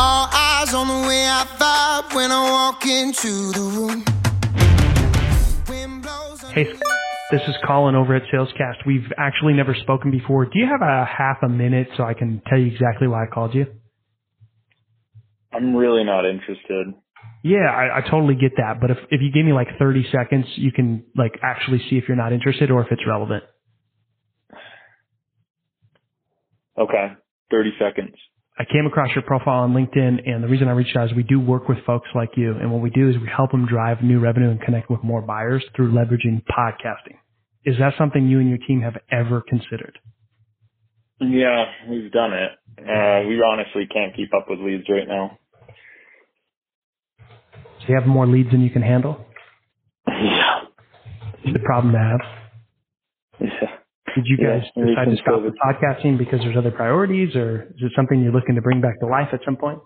All eyes on the way I vibe when I walk into the room. Hey, this is Collin over at Salescast. We've actually never spoken before. Do you have a half a minute so I can tell you exactly why I called you? I'm really not interested. Yeah, I, I totally get that. But if, if you give me like 30 seconds, you can like actually see if you're not interested or if it's relevant. Okay. 30 seconds. I came across your profile on LinkedIn, and the reason I reached out is we do work with folks like you. And what we do is we help them drive new revenue and connect with more buyers through leveraging podcasting. Is that something you and your team have ever considered? Yeah, we've done it. Uh, we honestly can't keep up with leads right now. Do you have more leads than you can handle? Yeah. It's a problem to have. Yeah. Did you guys we decide to stop sort the podcasting because there's other priorities, or is it something you're looking to bring back to life at some point?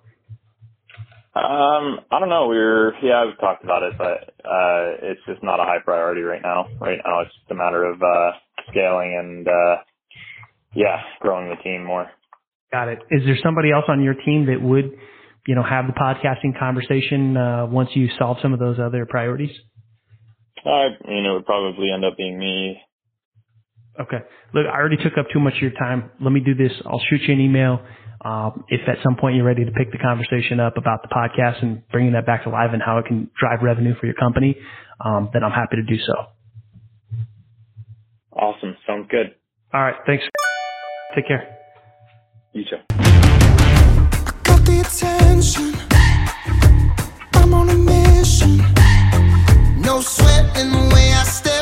Um, I don't know. We're yeah, we've talked about it, but uh, it's just not a high priority right now. Right now, it's just a matter of uh, scaling and uh, yeah, growing the team more. Got it. Is there somebody else on your team that would, you know, have the podcasting conversation uh, once you solve some of those other priorities? I mean, it would probably end up being me. Okay. Look, I already took up too much of your time. Let me do this. I'll shoot you an email. Um, if at some point you're ready to pick the conversation up about the podcast and bringing that back to life and how it can drive revenue for your company, um, then I'm happy to do so. Awesome. Sounds good. All right. Thanks. Take care. You too. got the attention. I'm on a mission. No sweat in the way I stay.